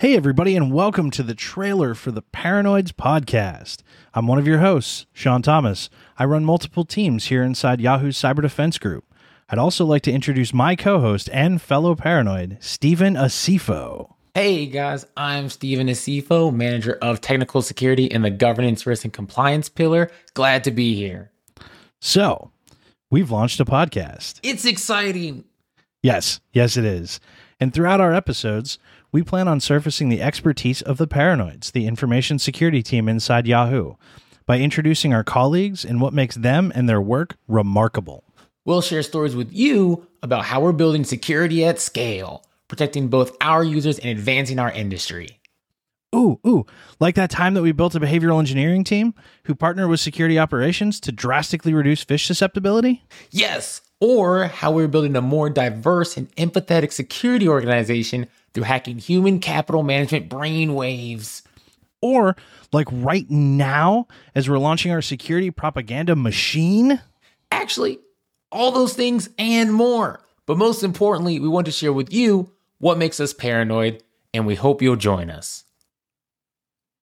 Hey, everybody, and welcome to the trailer for the Paranoids podcast. I'm one of your hosts, Shawn Thomas. I run multiple teams here inside Yahoo's Cyber Defense Group. I'd also like to introduce my co host and fellow paranoid, Steven Asifo. Hey guys, I'm Steven Asifo, manager of technical security in the governance, risk, and compliance pillar. Glad to be here. So, we've launched a podcast. It's exciting. Yes, yes, it is. And throughout our episodes, we plan on surfacing the expertise of the Paranoids, the information security team inside Yahoo, by introducing our colleagues and what makes them and their work remarkable. We'll share stories with you about how we're building security at scale, protecting both our users and advancing our industry. Ooh, ooh, like that time that we built a behavioral engineering team who partnered with security operations to drastically reduce phish susceptibility? Yes, or how we're building a more diverse and empathetic security organization through hacking human capital management brainwaves. Or, like right now, as we're launching our security propaganda machine? Actually, all those things and more. But most importantly, we want to share with you what makes us paranoid, and we hope you'll join us.